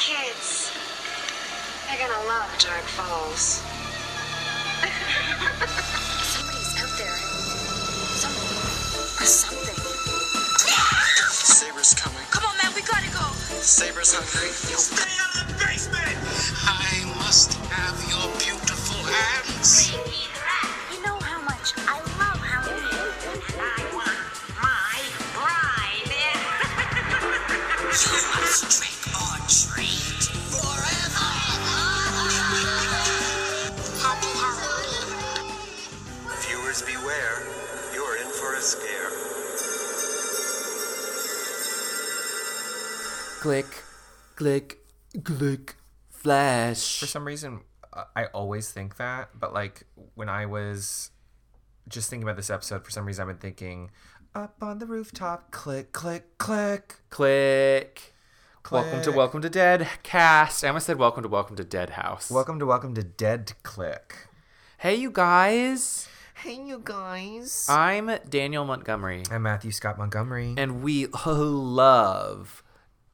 kids. They're gonna love Dark Falls. Somebody's out there. Somebody. Or something. Saber's coming. Come on, man, we gotta go. Saber's hungry. Stay out of the basement! I must have your beautiful hands. Click, click, flash. For some reason, I always think that, but like when I was just thinking about this episode, for some reason I've been thinking, up on the rooftop, click, click, click. Click. Welcome to Click. Welcome to Dead Cast. I almost said Welcome to Welcome to Dead House. Welcome to Welcome to Dead Click. Hey, you guys. Hey, you guys. I'm Daniel Montgomery, I'm Matthew Scott Montgomery. and we love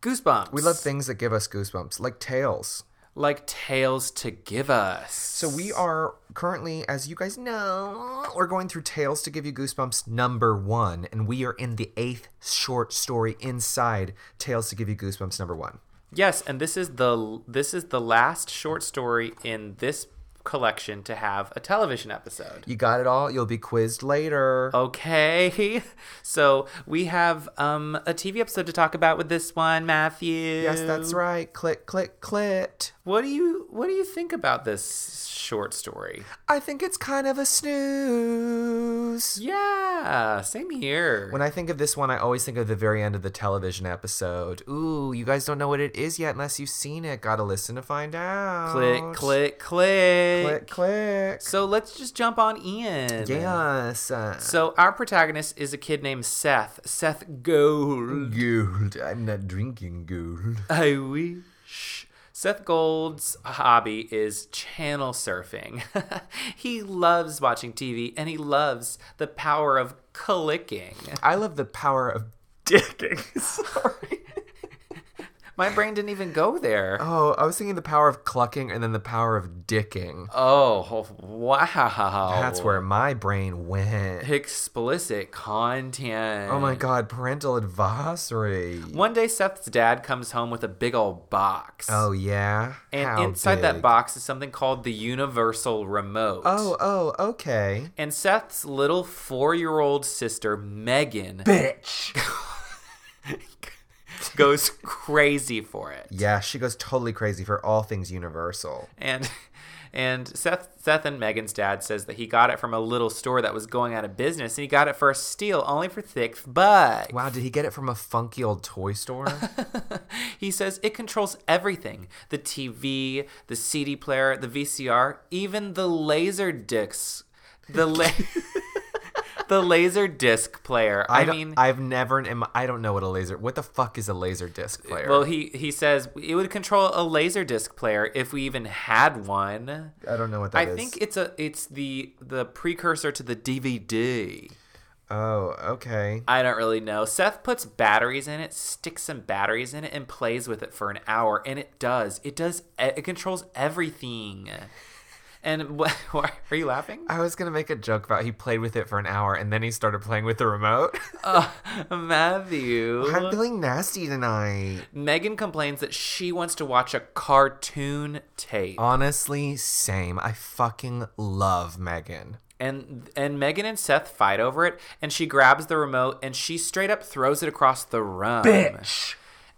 Goosebumps. we love things that give us goosebumps, like tales. like tales to give us. So we are currently, as you guys know, we're going through Tales to Give You Goosebumps number one, and we are in the eighth short story inside Tales to Give You Goosebumps number one. Yes, and this is the this is the last short story in this collection to have a television episode. You got it all. You'll be quizzed later. Okay, so we have um, a TV episode to talk about with this one, Matthew. Yes, that's right. Click, click, click. What do you What do you think about this short story? I think it's kind of a snooze. Yeah, same here. When I think of this one, I always think of the very end of the television episode. Ooh, you guys don't know what it is yet unless you've seen it. Gotta listen to find out. click, click, click, click, click. So let's just jump on in. Yes. Uh, So our protagonist is a kid named Seth. Seth Gold. gold. I'm not drinking gold. I wish. Seth Gold's hobby is channel surfing. he loves watching TV and he loves the power of clicking. I love the power of dicking. Sorry. My brain didn't even go there. Oh, I was thinking the power of clucking and then the power of dicking. Oh, wow. That's where my brain went. explicit content. Oh my god, parental advisory. One day, Seth's dad comes home with a big old box. Oh yeah. And How inside that box is something called the Universal Remote. Oh, oh, okay. And Seth's little four year old sister, Megan, Bitch. goes crazy for it. Yeah, she goes totally crazy for all things universal. And and Seth Seth and Megan's dad says that he got it from a little store that was going out of business and he got it for a steal only for thick bucks. Wow, did he get it from a funky old toy store? He says it controls everything the TV, the CD player, the VCR, even the laser discs. The la- the laser disc player. I, don't- mean, I've never. I don't know what a laser. What the fuck is a laser disc player? well, he he says it would control a laser disc player if we even had one. I don't know what that I is. think it's a it's the the precursor to the DVD. Oh, okay. I don't really know. Seth puts batteries in it, sticks some batteries in it, and plays with it for an hour, and it does. It does. It controls everything. And wh- why are you laughing? I was gonna make a joke about he played with it for an hour and then he started playing with the remote. Uh, Matthew. I'm feeling nasty tonight. Megan complains that she wants to watch a cartoon tape. Honestly, same. I fucking love Megan. and and Megan and Seth fight over it, and she grabs the remote and she straight up throws it across the room.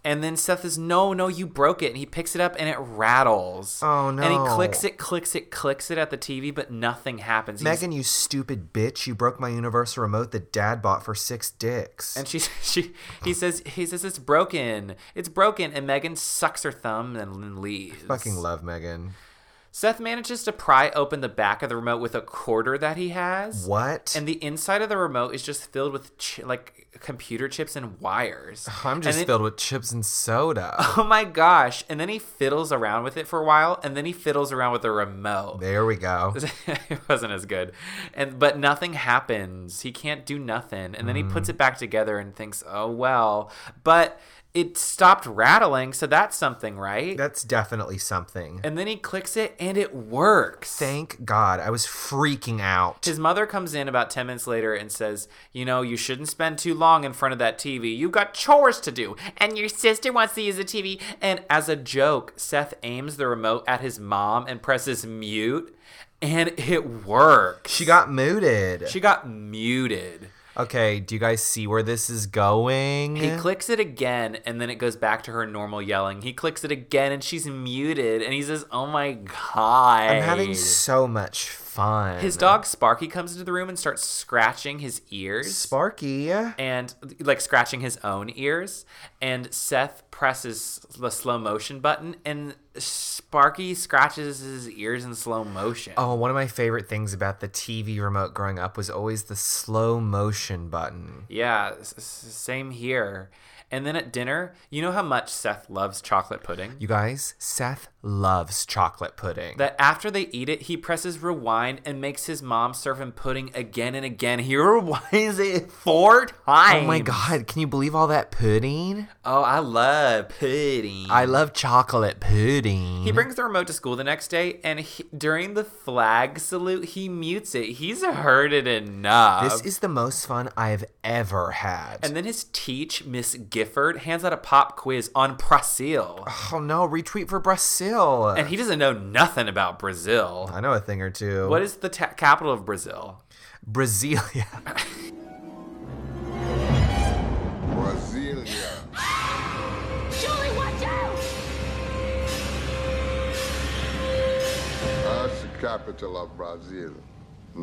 And then Seth is, no, no, you broke it. And he picks it up and it rattles. Oh, no. And he clicks it, clicks it, clicks it at the TV, but nothing happens. He's- Megan, you stupid bitch! You broke my universal remote that Dad bought for six dicks. And she, she, he says, he says it's broken, it's broken, and Megan sucks her thumb and then leaves. fucking love Megan. Seth manages to pry open the back of the remote with a quarter that he has. What? And the inside of the remote is just filled with chi- like computer chips and wires. Oh, I'm just then- filled with chips and soda. Oh my gosh! And then he fiddles around with it for a while, and then he fiddles around with the remote. there we go. it wasn't as good, and but nothing happens. He can't do nothing, and then he puts hmm. it back together and thinks, "Oh well." But it stopped rattling, so that's something, right? That's definitely something. and then he clicks it and it works. Thank God. I was freaking out. His mother comes in about 10 minutes later and says, You know, you shouldn't spend too long in front of that TV. You've got chores to do. And your sister wants to use the TV. And as a joke, Seth aims the remote at his mom and presses mute. And it works. She got muted. She got muted. Okay, do you guys see where this is going? He clicks it again, and then it goes back to her normal yelling. He clicks it again, and she's muted. And he says, "Oh my god!" I'm having so much fun. His dog Sparky comes into the room and starts scratching his ears. Sparky. and like scratching his own ears and Seth presses the slow motion button and Sparky scratches his ears in slow motion. Oh, one of my favorite things about the TV remote growing up was always the slow motion button. Yeah, s- same here. And then at dinner, you know how much Seth loves chocolate pudding? You guys, Seth loves chocolate pudding. that after they eat it, he presses rewind and makes his mom serve him pudding again and again. He rewinds it four times. oh my god, can you believe all that pudding? Oh, I love pudding. I love chocolate pudding. He brings the remote to school the next day, and he, during the flag salute, he mutes it. He's heard it enough. This is the most fun I've ever had. and then his teach, Miss Gifford, hands out a pop quiz on Brazil. oh no, retweet for Brazil. And he doesn't know nothing about Brazil. I know a thing or two. What is the ta- capital of Brazil? Brasilia? Brasilia. Julie, watch out! That's the capital of Brazil.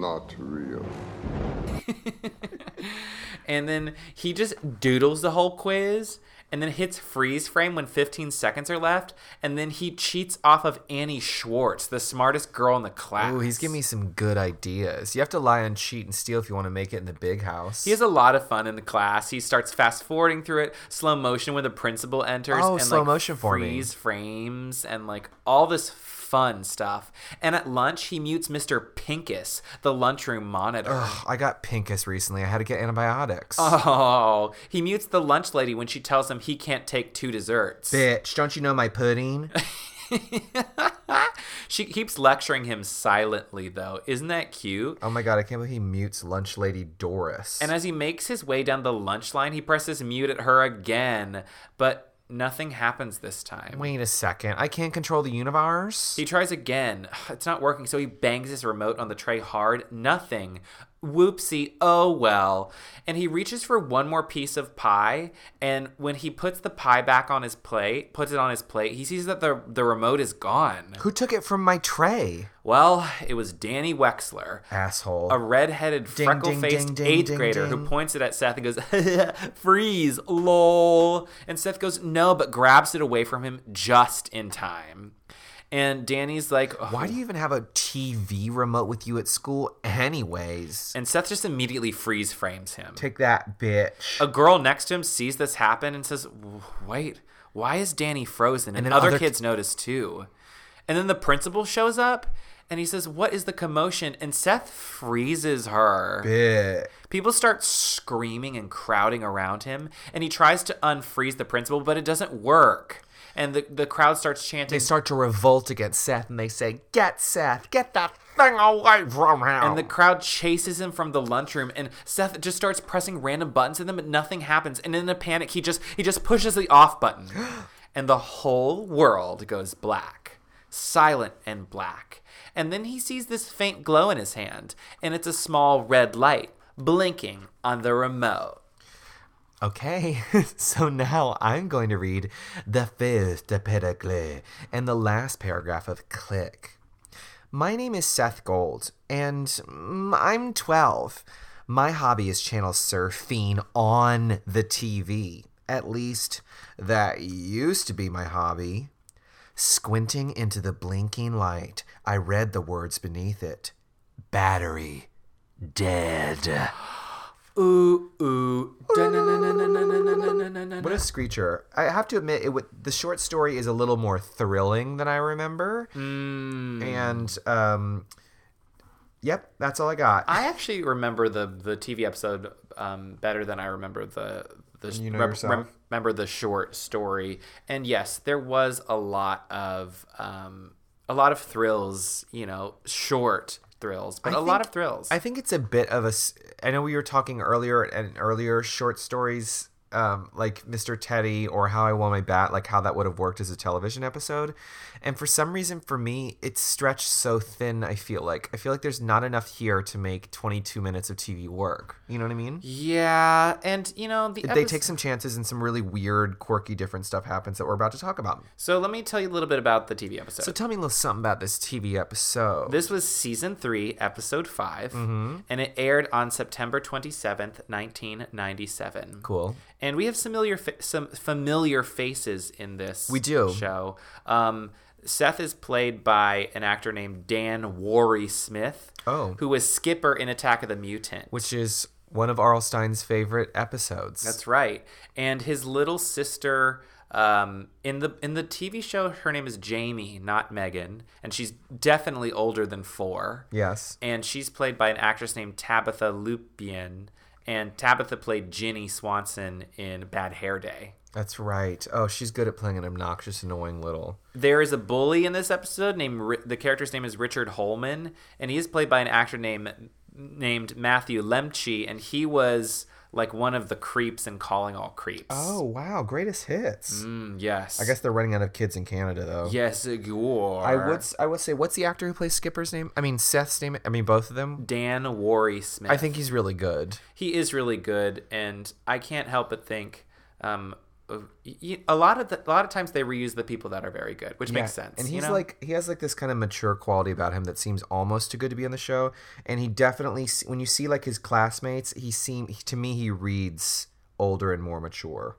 Not real. And then he just doodles the whole quiz and then hits freeze frame when 15 seconds are left. And then he cheats off of Annie Schwartz, the smartest girl in the class. Ooh, he's giving me some good ideas. You have to lie on cheat and steal if you want to make it in the big house. He has a lot of fun in the class. He starts fast forwarding through it, slow motion when the principal enters. Oh, and slow like, motion for me. freeze frames and like all this fun stuff. And at lunch, he mutes Mr. Pinkus, the lunchroom monitor. Ugh, I got pinkus recently. I had to get antibiotics. Oh, he mutes the lunch lady when she tells him he can't take two desserts. Bitch, don't you know my pudding? She keeps lecturing him silently, though. Isn't that cute? oh my god, I can't believe he mutes lunch lady Doris. And as he makes his way down the lunch line, he presses mute at her again, but nothing happens this time. Wait a second. I can't control the universe? He tries again. It's not working, so he bangs his remote on the tray hard. Nothing. Whoopsie, oh well. And he reaches for one more piece of pie, and when he puts the pie back on his plate, puts it on his plate, he sees that the the remote is gone. Who took it from my tray? Well, it was Danny Wexler, Asshole. a red-headed, Ding, freckle-faced ding, ding, eighth grader who points it at Seth and goes, "Freeze, lol." And Seth goes, "No," but grabs it away from him just in time. And Danny's like, Why do you even have a TV remote with you at school, anyways? And Seth just immediately freeze frames him. Take that, bitch. A girl next to him sees this happen and says, "Wait, why is Danny frozen?" And, then other, other- kids notice too. And then the principal shows up and he says, "What is the commotion?" And Seth freezes her. Bitch. People start screaming and crowding around him, and he tries to unfreeze the principal, but it doesn't work. And the, the crowd starts chanting. They start to revolt against Seth and they say, Get Seth, get that thing away from him. and the crowd chases him from the lunchroom, and Seth just starts pressing random buttons at them, but nothing happens. And in a panic, he just he just pushes the off button, and the whole world goes black, silent and black. And then he sees this faint glow in his hand, and it's a small red light blinking on the remote. Okay, so now I'm going to read the fifth pedicle and the last paragraph of Click. My name is Seth Gold, and mm, I'm 12. My hobby is channel surfing on the TV. At least, that used to be my hobby. Squinting into the blinking light, I read the words beneath it Battery dead ooh ooh. What a screecher! I have to admit, it w- the short story is a little more thrilling than I remember, mm. and um, yep, that's all I got. I actually remember the the TV episode um, better than I remember the the you know rem- remember the short story. And yes, there was a lot of um, a lot of thrills, you know, short thrills, but I a think, lot of thrills. I think it's a bit of a I know we were talking earlier and earlier short stories, um, like Mr. Teddy or How I Won My Bat, like how that would have worked as a television episode. And for some reason, for me, it's stretched so thin. I feel like I feel like there's not enough here to make 22 minutes of TV work. You know what I mean? yeah, and you know the They take some chances and some really weird, quirky, different stuff happens that we're about to talk about. So let me tell you a little bit about the TV episode. So tell me a little something about this TV episode. This was season three, episode 5 Mm-hmm. and it aired on September twenty seventh, nineteen ninety seven. cool. And we have familiar fa- some familiar faces in this. We do. show. Um, Seth is played by an actor named Dan Warry-Smith. Oh. who was Skipper in Attack of the Mutant. Which is one of R.L. Stine's favorite episodes. That's right. And his little sister um, in the in the TV show, her name is Jamie, not Megan, and she's definitely older than four. yes. And she's played by an actress named Tabitha Lupien. And Tabitha played Ginny Swanson in Bad Hair Day. That's right. Oh, she's good at playing an obnoxious, annoying little. There is a bully in this episode named the character's name is Richard Holman, and he is played by an actor named named Matthew Lemche, and he was like one of the creeps in Calling All Creeps. Oh wow, greatest hits. Mm, yes. I guess they're running out of kids in Canada though. yes, Gore. I would I would say what's the actor who plays Skipper's name? I mean Seth's name. I mean both of them. Dan Warry-Smith. I think he's really good. he is really good, and I can't help but think. Um, a lot of the, a lot of times they reuse the people that are very good, which makes sense. And you he's know? like he has like this kind of mature quality about him that seems almost too good to be on the show. And he definitely when you see like his classmates, he seem to me he reads older and more mature.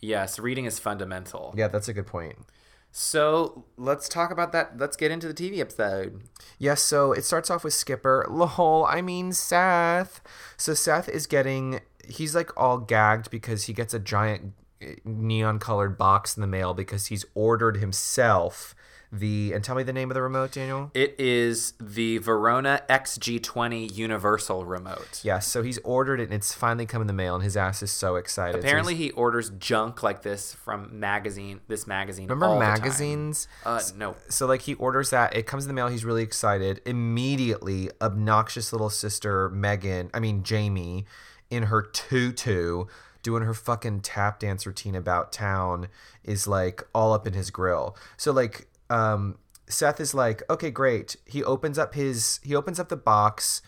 yes, reading is fundamental. Yeah, that's a good point. So let's talk about that. Let's get into the TV episode. Yes, so it starts off with Skipper. Lol, I mean Seth. So Seth is getting he's like all gagged because he gets a giant neon colored box in the mail because he's ordered himself the and tell me the name of the remote, Daniel. It is the Verona XG20 Universal Remote. Yes, so he's ordered it and it's finally come in the mail and his ass is so excited. Apparently, he's- he orders junk like this from magazine. This magazine. remember all the time. magazines? Uh, no. So like he orders that, it comes in the mail, he's really excited. Immediately, obnoxious little sister Megan, I mean Jamie, in her tutu, doing her fucking tap dance routine about town, is like all up in his grill. So like um Seth is like, okay, great. He opens up his he opens up the box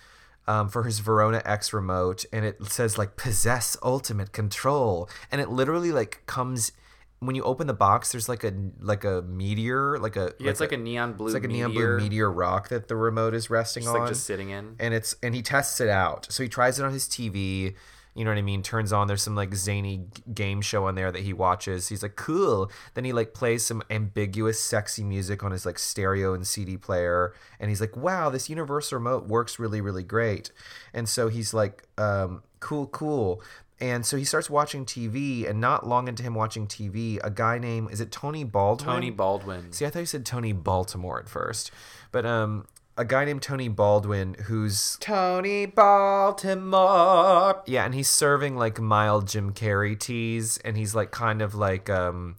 um, for his Verona X remote, and it says like possess ultimate control, and it literally like comes when you open the box. There's like a like a meteor, like a Yeah, it's like a neon blue. it's like a neon blue meteor rock that the remote is resting Just on, like just sitting in. and it's and he tests it out. So he tries it on his TV. You know what I mean? Turns on. There's some like zany game show on there that he watches. He's like, cool. Then he like plays some ambiguous, sexy music on his like stereo and CD player, and he's like, wow, this universal remote works really, really great. And so he's like, um, cool, cool. And so he starts watching TV, and not long into him watching TV, a guy named is it Tony Baldwin? Tony Baldwin. See, I thought you said Tony Baltimore at first, but um, a guy named Tony Baldwin who's Tony Baltimore. yeah, and he's serving like mild Jim Carrey teas, and he's like kind of like um,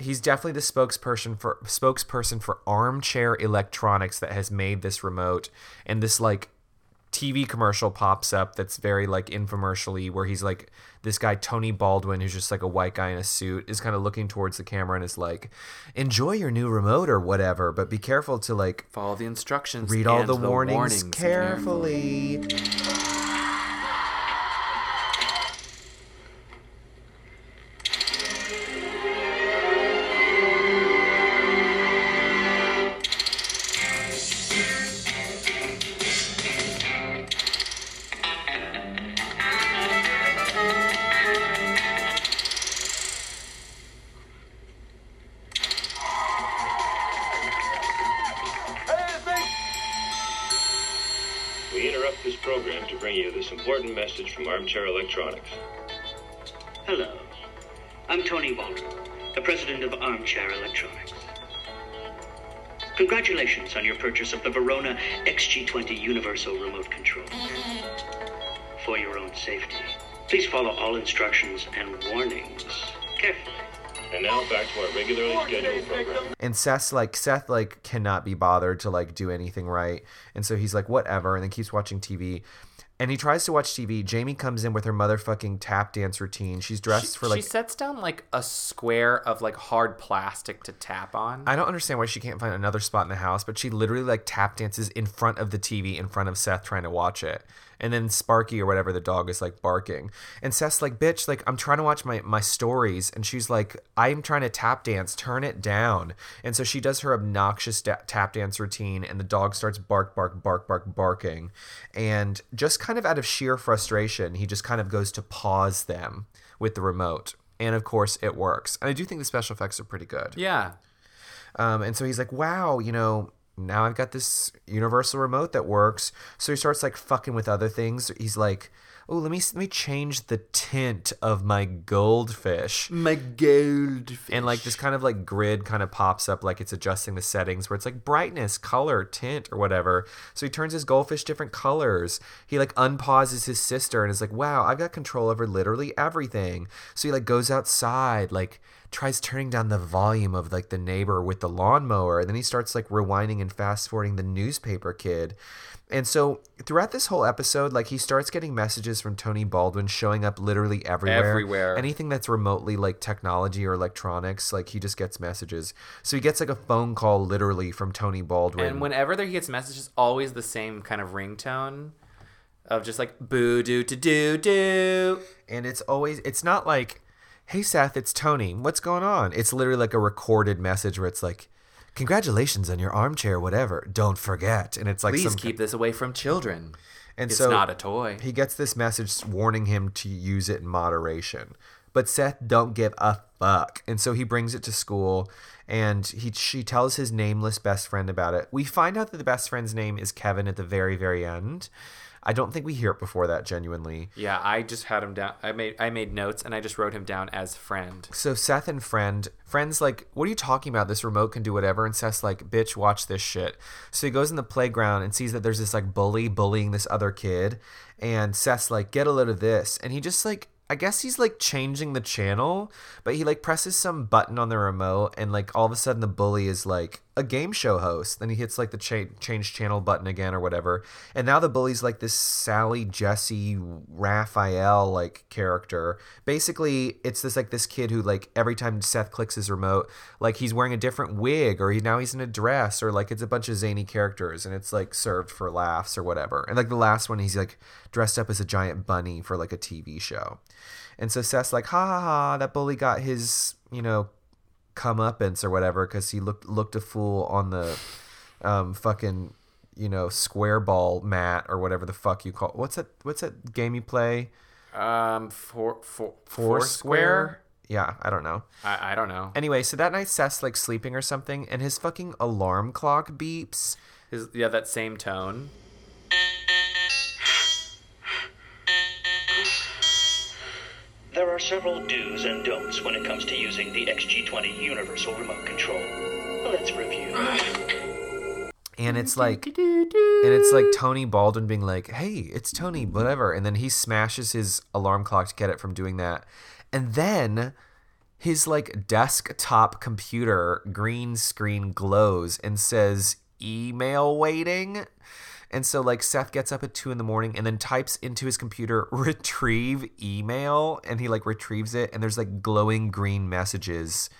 he's definitely the spokesperson for spokesperson for Armchair Electronics that has made this remote, and this like TV commercial pops up that's very like infomercially where he's like this guy Tony Baldwin who's just like a white guy in a suit is kind of looking towards the camera and is like enjoy your new remote or whatever but be careful to like Follow the instructions. read all and the, warnings, warnings carefully. We bring you this important message from Armchair Electronics. Hello. I'm Tony Baldwin, the president of Armchair Electronics. Congratulations on your purchase of the Verona XG20 Universal Remote Control. For your own safety, please follow all instructions and warnings carefully. And now back to our regularly scheduled program. And Seth's like Seth like cannot be bothered to like do anything right. And so he's like, whatever, and then keeps watching TV. And he tries to watch TV. Jamie comes in with her motherfucking tap dance routine. She's dressed she, for like she sets down like a square of like hard plastic to tap on. I don't understand why she can't find another spot in the house, but she literally like tap dances in front of the TV in front of Seth trying to watch it. And then Sparky or whatever the dog is like barking. And Seth's like, bitch, like I'm trying to watch my, my stories. And she's like, I'm trying to tap dance, turn it down. And so she does her obnoxious da- tap dance routine, and the dog starts bark, bark, bark, bark, barking. And just kind of out of sheer frustration, he just kind of goes to pause them with the remote. And of course, it works. And I do think the special effects are pretty good. yeah. Um, and so he's like, wow, you know, now I've got this universal remote that works. So he starts like fucking with other things. He's like, oh, let me let me change the tint of my goldfish. My goldfish. And like this kind of like grid kind of pops up like it's adjusting the settings where it's like brightness, color, tint, or whatever. So he turns his goldfish different colors. He like unpauses his sister and is like, wow, I've got control over literally everything. So he like goes outside, like tries turning down the volume of like the neighbor with the lawnmower. And then he starts like rewinding and fast forwarding the newspaper kid. And so throughout this whole episode, like he starts getting messages from Tony Baldwin showing up literally everywhere. Everywhere. Anything that's remotely like technology or electronics, like he just gets messages. So he gets like a phone call literally from Tony Baldwin. And whenever there he gets messages, always the same kind of ringtone of just like boo doo to do do. and it's always it's not like hey seth it's tony. What's going on? It's literally like a recorded message where it's like congratulations on your armchair whatever. Don't forget. And it's like Please some keep this away from children. and It's so not a toy. he gets this message warning him to use it in moderation. But seth don't give a fuck. And so he brings it to school and he she tells his nameless best friend about it. We find out that the best friend's name is kevin at the very very end i don't think we hear it before that genuinely Yeah, I just had him down. I made I made notes and I just wrote him down as friend. So Seth and friend, friend's like, "What are you talking about? This remote can do whatever." And Seth's like, "Bitch, watch this shit." So he goes in the playground and sees that there's this like bully bullying this other kid, and Seth's like, "Get a load of this," and he just like. I guess he's like changing the channel, but he like presses some button on the remote, and like all of a sudden the bully is like a game show host. Then he hits like the cha- change channel button again or whatever, and now the bully's like this Sally Jessy Raphael like character. Basically, it's this like this kid who like every time Seth clicks his remote, like he's wearing a different wig, or he now he's in a dress, or like it's a bunch of zany characters, and it's like served for laughs or whatever. And like the last one, he's like dressed up as a giant bunny for like a TV show. And so Seth's like, ha ha ha, that bully got his, you know, comeuppance or whatever because he looked looked a fool on the um fucking you know square ball mat or whatever the fuck you call what's that what's that game you play Um, four four Foursquare? yeah i don't know I, I don't know. anyway so that night seth's like sleeping or something and his fucking alarm clock beeps His, yeah, that same tone. Several do's and don'ts when it comes to using the XG20 Universal Remote Control. Let's review. and it's like and it's like tony baldwin being like hey it's tony whatever and then he smashes his alarm clock to get it from doing that and then his like desktop computer green screen glows and says email waiting and so like seth gets up at two in the morning and then types into his computer retrieve email. And he like retrieves it. And there's like glowing green messages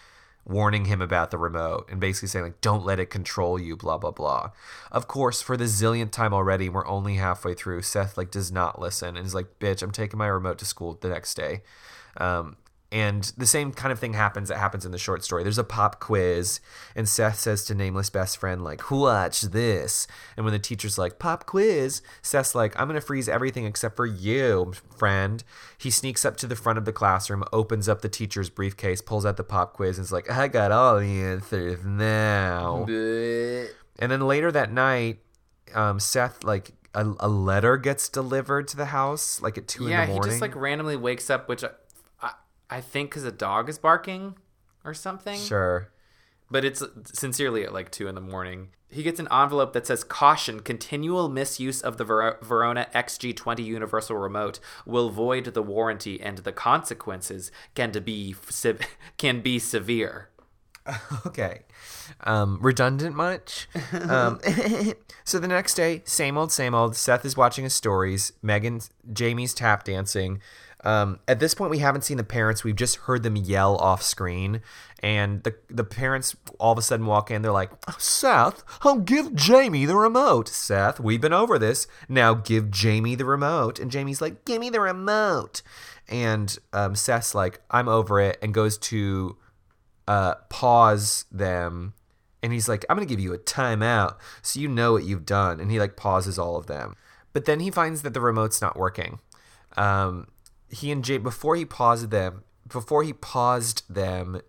warning him about the remote and basically saying like don't let it control you blah blah blah. Of course for the zillionth time already we're only halfway through. Seth like does not listen and is like bitch i'm taking my remote to school the next day. Um, and the same kind of thing happens that happens in the short story. There's a pop quiz, and Seth says to Nameless best friend, like, watch this. And when the teacher's like, pop quiz, Seth's like, I'm going to freeze everything except for you, friend. He sneaks up to the front of the classroom, opens up the teacher's briefcase, pulls out the pop quiz, and is like, I got all the answers now. And then later that night, um, Seth, like, a, a letter gets delivered to the house, like at two yeah, in the morning. Yeah, he just like randomly wakes up, which I, think because a dog is barking or something. Sure. but it's sincerely at like two in the morning. He gets an envelope that says caution continual misuse of the Ver- Verona XG20 universal remote will void the warranty and the consequences can be se- can be severe. Okay. Um, redundant much? um, so the next day, same old, same old. Seth is watching his stories. Megan, Jamie's tap dancing. Um, at this point, we haven't seen the parents. We've just heard them yell off screen. And the the parents all of a sudden walk in. They're like, Seth, I'll give Jamie the remote. Seth, we've been over this. Now give Jamie the remote. And Jamie's like, give me the remote. And um, Seth's like, I'm over it. And goes to uh, pause them and he's like i'm gonna give you a timeout so you know what you've done and he like pauses all of them but then he finds that the remote's not working um, he and Jay before he paused them before he paused them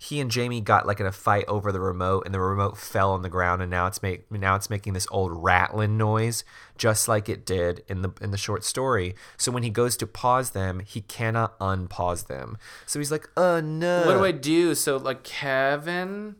he and Jamie got like in a fight over the remote and the remote fell on the ground and now it's make now it's making this old rattling noise just like it did in the in the short story. So when he goes to pause them, he cannot unpause them. So he's like, "Oh no." What do I do? So like Kevin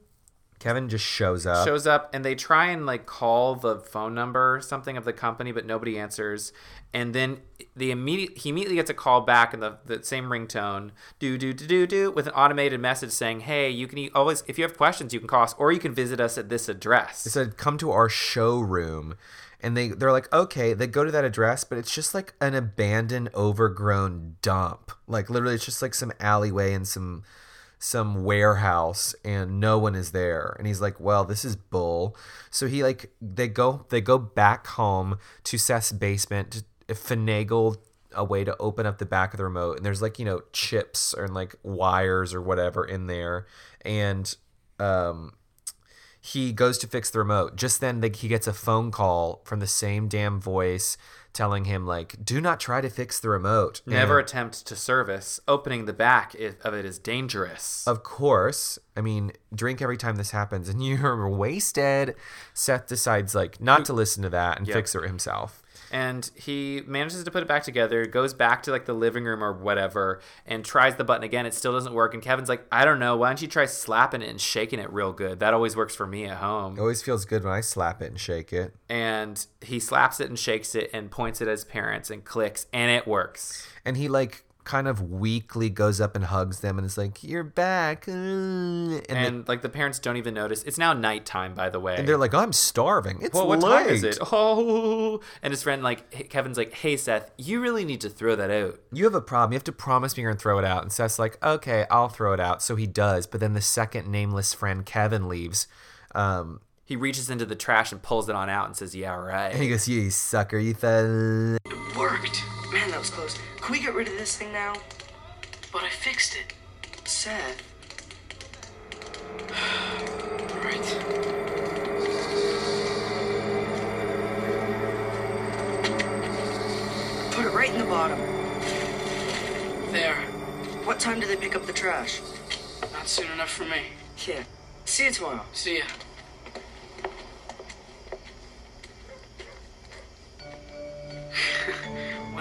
Kevin just shows up. shows up and they try and like call the phone number or something of the company but nobody answers and then the immediate he immediately gets a call back in the, the same ringtone do do do do do with an automated message saying hey you can always if you have questions you can call us or you can visit us at this address It said, "Come to our showroom," and they they're like, "Okay." They go to that address, but it's just like an abandoned, overgrown dump. Like literally, it's just like some alleyway and some some warehouse, and no one is there. And he's like, "Well, this is bull." So he like they go they go back home to Seth's basement to finagle a way to open up the back of the remote and there's like you know chips and like wires or whatever in there and um he goes to fix the remote. Just then, the, he gets a phone call from the same damn voice telling him, like, do not try to fix the remote. never And attempt to service opening the back of it is dangerous of course, I mean, drink every time this happens and you're wasted. Seth decides, like, not to listen to that and Yep. fix it himself. And he manages to put it back together goes back to like the living room or whatever and tries the button again. It still doesn't work and kevin's like i don't know. Why don't you try slapping it and shaking it real good? That always works for me at home. It always feels good when I slap it and shake it. and he slaps it and shakes it and points it at his parents and clicks and it works. And he, like, kind of weakly goes up and hugs them and is like, you're back. uh," And, they- like the parents don't even notice it's now nighttime by the way and they're like, oh, I'm starving. It's well, what late. time is it? Oh, and his friend like Kevin's like, "Hey Seth, you really need to throw that out." you have a problem. You have to promise me you're gonna throw it out. And Seth's like, okay, I'll throw it out. So he does. But then the second nameless friend Kevin leaves. Um, He reaches into the trash and pulls it on out and says, "Yeah, right." and he goes, you sucker, you thought. it Worked. Man, that was close. Can we get rid of this thing now? But I fixed it. Seth. Right. Put it right in the bottom. There. What time do they pick up the trash? Not soon enough for me. Yeah. See you tomorrow. See ya.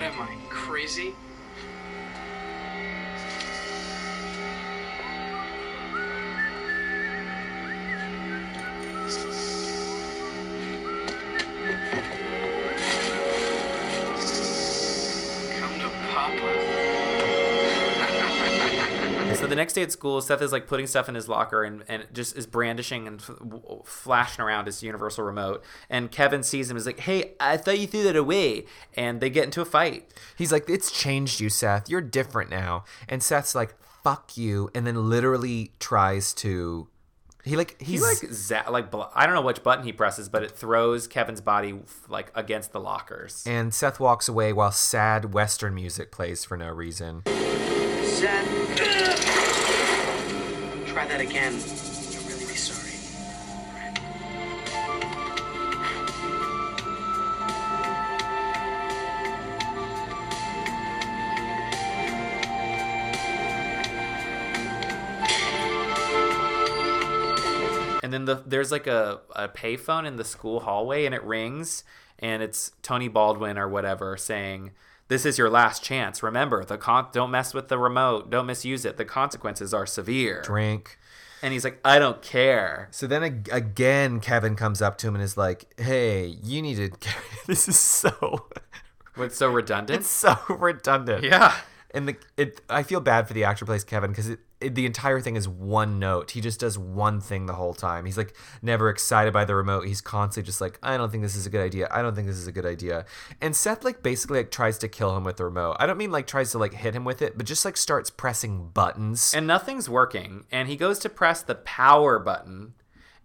am I, crazy? The next day at school, Seth is like putting stuff in his locker and, and just is brandishing and f- flashing around his universal remote. And Kevin sees him is like, "Hey, I thought you threw that away." And they get into a fight. He's like, it's changed you, Seth. You're different now. And Seth's like, fuck you. And then literally tries to. He like He he's like za- like bl- I don't know which button he presses, but it throws Kevin's body like against the lockers. and Seth walks away while sad Western music plays for no reason. Try that again. You'll really be sorry. And then the there's like a, a payphone in the school hallway and it rings and it's Tony Baldwin or whatever saying, This is your last chance. Remember, the con- don't mess with the remote, don't misuse it. The consequences are severe. Drink. And he's like, I don't care. So then ag- again, Kevin comes up to him and is like, "Hey, you need to." carry-" This is so. What's so redundant? It's so redundant. yeah. And the it, I feel bad for the actor plays Kevin because it, the entire thing is one note. He just does one thing the whole time. He's like never excited by the remote. He's constantly just like, I don't think this is a good idea. I don't think this is a good idea. And Seth like basically like tries to kill him with the remote. I don't mean like tries to like hit him with it, but just like starts pressing buttons. and nothing's working and he goes to press the power button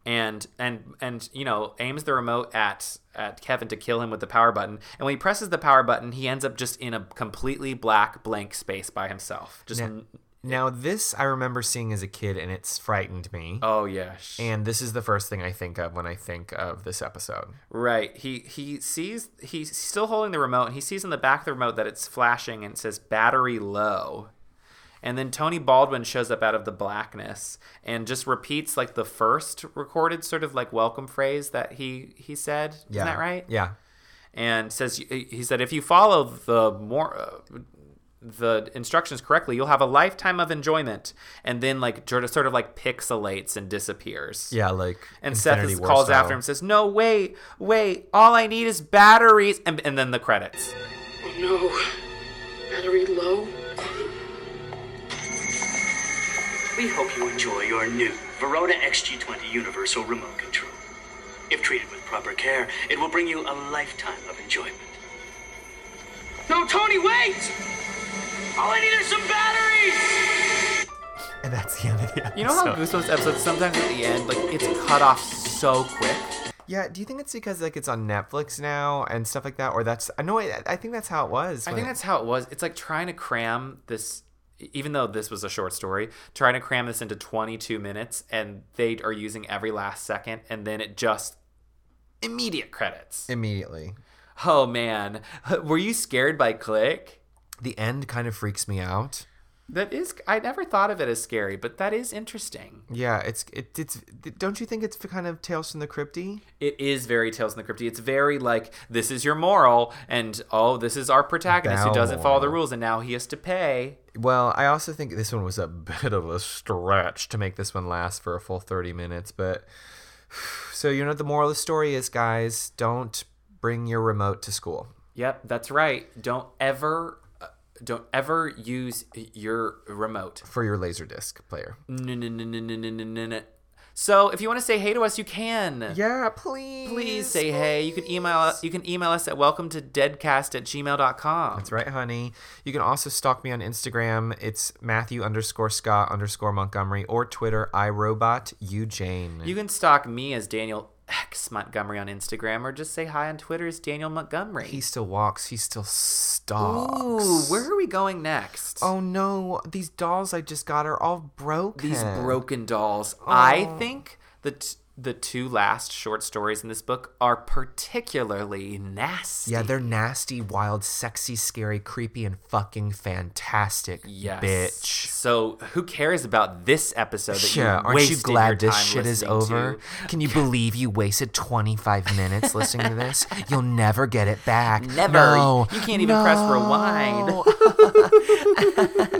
and and and you know aims the remote at at Kevin to kill him with the power button and when he presses the power button he ends up just in a completely black blank space by himself just Now, now this I remember seeing as a kid and it's frightened me. oh yes. And this is the first thing I think of when I think of this episode. right he he sees he's still holding the remote and he sees in the back of the remote that it's flashing and it says battery low and then Tony Baldwin shows up out of the blackness and just repeats like the first recorded sort of like welcome phrase that he he said. Yeah. Isn't that right? Yeah. And says he said if you follow the more uh, the instructions correctly, you'll have a lifetime of enjoyment. And then like sort of sort of like pixelates and disappears. Yeah, like And Seth is, calls style. after him and says, "No, wait, wait! All I need is batteries." And, and then the credits. Oh no. Battery low? We hope you enjoy your new Verona XG20 Universal Remote Control. If treated with proper care, it will bring you a lifetime of enjoyment. No, Tony, wait! All I need are some batteries! And that's the end of the episode. You know how Goosebumps episodes sometimes at the end like it's cut off so quick. Yeah, do you think it's because like it's on Netflix now and stuff like that, or that's I know I, I think that's how it was. I think that's how it was. It's like trying to cram this, even though this was a short story, trying to cram this into 22 minutes, and they are using every last second, and then it just immediate credits. immediately. Oh man, were you scared by Click? The end kind of freaks me out. That is, I never thought of it as scary, but that is interesting. Yeah, it's it, it's. Don't you think it's kind of Tales from the Crypty? It is very Tales from the Crypty. It's very like this is your moral, and oh, this is our protagonist who doesn't follow the rules, and now he has to pay. Well, I also think this one was a bit of a stretch to make this one last for a full 30 minutes, but so you know what the moral of the story is, guys, don't bring your remote to school. Yep, that's right. Don't ever, don't ever use your remote for your laserdisc player. No, no, no, no, no, no, no, no. So if you want to say hey to us, you can. Yeah, please. Please say please. hey. You can email us you can email us at welcome to deadcast at gmail.com. That's right, honey. You can also stalk me on Instagram. It's Matthew underscore Scott underscore Montgomery or Twitter iRobot you Jane. You can stalk me as Daniel X Montgomery on Instagram, or just say hi on Twitter as Daniel Montgomery. he still walks. He still stalks. Ooh, where are we going next? Oh no! These dolls I just got are all broken. these broken dolls. I oh. think the t- the two last short stories in this book are particularly nasty. Yeah, they're nasty, wild, sexy, scary, creepy, and fucking fantastic, yes. bitch. So who cares about this episode? That Yeah, you aren't you glad this shit is over? to? Can you believe you wasted 25 minutes listening to this? You'll never get it back. Never. No. You can't even press rewind.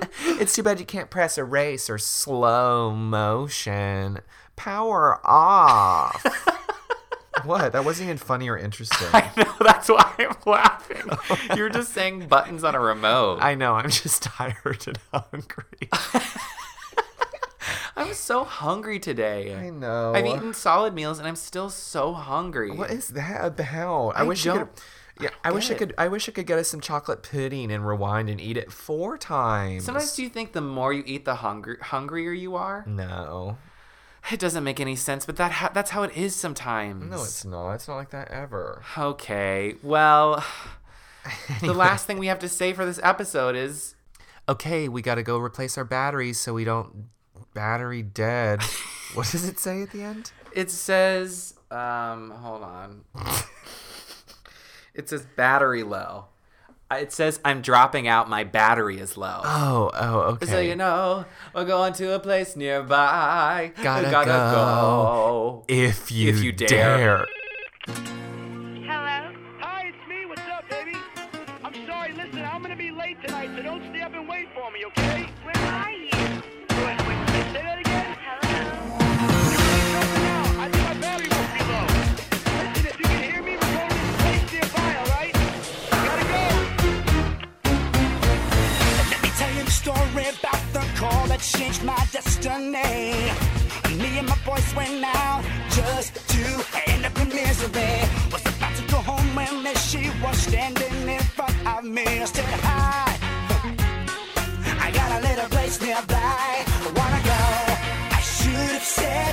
It's too bad you can't press erase or slow motion. Power off. what? That wasn't even funny or interesting. No, that's why I'm laughing. You're just saying buttons on a remote. I know. I'm just tired and hungry. I'm so hungry today. I know. I've eaten solid meals and I'm still so hungry. What is that about? I, I wish I could. don't Yeah, I wish I get it. could. I wish I could get us some chocolate pudding and rewind and eat it four times. Sometimes do you think the more you eat, the hungry, hungrier you are? No, It doesn't make any sense, but that ha- that's how it is sometimes. no, it's not. It's not like that ever. Okay, well, the last thing we have to say for this episode is Okay, we got to go replace our batteries so we don't battery dead. what does it say at the end? it says, um, hold on. it says battery low. It says I'm dropping out. My battery is low. Oh, oh, okay. So you know, we're going to a place nearby. Gotta Gotta go. go. if you, If you dare. Hello? changed my destiny. Me and my boys went out just to end up in misery. Was about to go home when there she was standing in front of me. I said, Hi, I got a little place nearby. I wanna go. I should have said.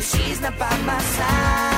she's not by my side.